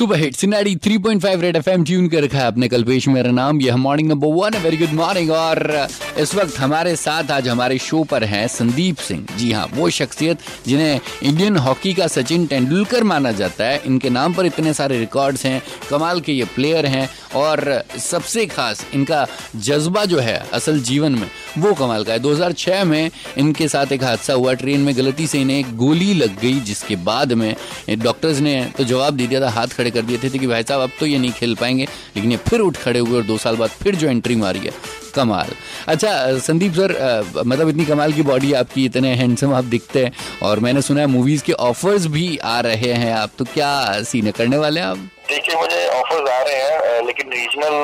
Super hit सिनाडी 3.5 red FM tune कर रखा है आपने कल्पेश, मेरा नाम, यह morning number one very good morning और इस वक्त हमारे साथ आज हमारे शो पर हैं संदीप सिंह। जी हाँ वो शख्सियत जिन्हें इंडियन हॉकी का सचिन तेंदुलकर माना जाता है। इनके नाम पर इतने सारे रिकॉर्ड्स हैं, कमाल के ये प्लेयर हैं और सबसे खास इनका जज्बा जो है असल जीवन में, वो कमाल का है। 2006 में इनके साथ एक हादसा हुआ, ट्रेन में गलती से इन्हें एक गोली लग गई, जिसके बाद में डॉक्टर्स ने तो जवाब दे दिया था, हाथ खड़े कर दिए थे कि भाई साहब, अब तो ये नहीं खेल पाएँगे। लेकिन ये फिर उठ खड़े हुए और दो साल बाद फिर जो एंट्री मारी है कमाल। अच्छा संदीप सर मतलब इतनी कमाल की बॉडी आपकी, इतने हैंडसम आप दिखते हैं, और मैंने सुना है मूवीज़ के ऑफर्स भी आ रहे हैं आप तो क्या सीने करने वाले हैं आप? देखिए, मुझे ऑफर्स आ रहे हैं लेकिन रीजनल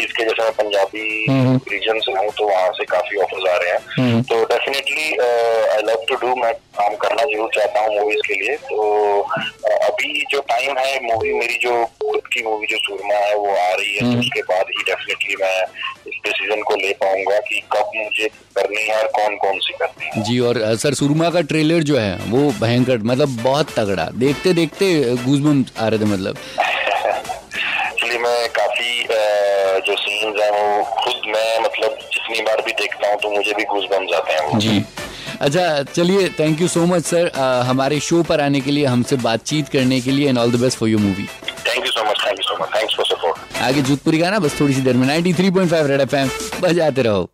मूवीज़ के जैसे मैं पंजाबी रीजन हम्म। से हूँ तो वहाँ से काफ़ी ऑफर्स आ रहे हैं हम्म। तो definitely I love to do मैं काम करना ज़रूर चाहता हूँ मूवीज़ के लिए तो अभी जो टाइम है मूवी मेरी जो खुद की मूवी जो सुरमा है वो आ रही है तो हम्म। उसके बाद ही डेफिनेटली मैं इस डिसीज़न को ले पाऊँगा कि कब मुझे करनी है और कौन कौन सी करनी है जी और सर सुरमा का ट्रेलर जो है वो भयंकर मतलब बहुत तगड़ा देखते देखते गूजबम आ रहे थे मतलब सीन्स हैं वो खुद मैं मतलब जितनी बार भी देखता हूँ तो मुझे भी घुस बन जाते हैं। जी। अच्छा चलिए thank you so much sir हमारे शो पर आने के लिए हमसे बातचीत करने के लिए and all the best for your movie thank you so much thank you so much thanks for support आगे जोधपुरी गाना बस थोड़ी सी देर में 93.5 रेड एफएम बजाते रहो।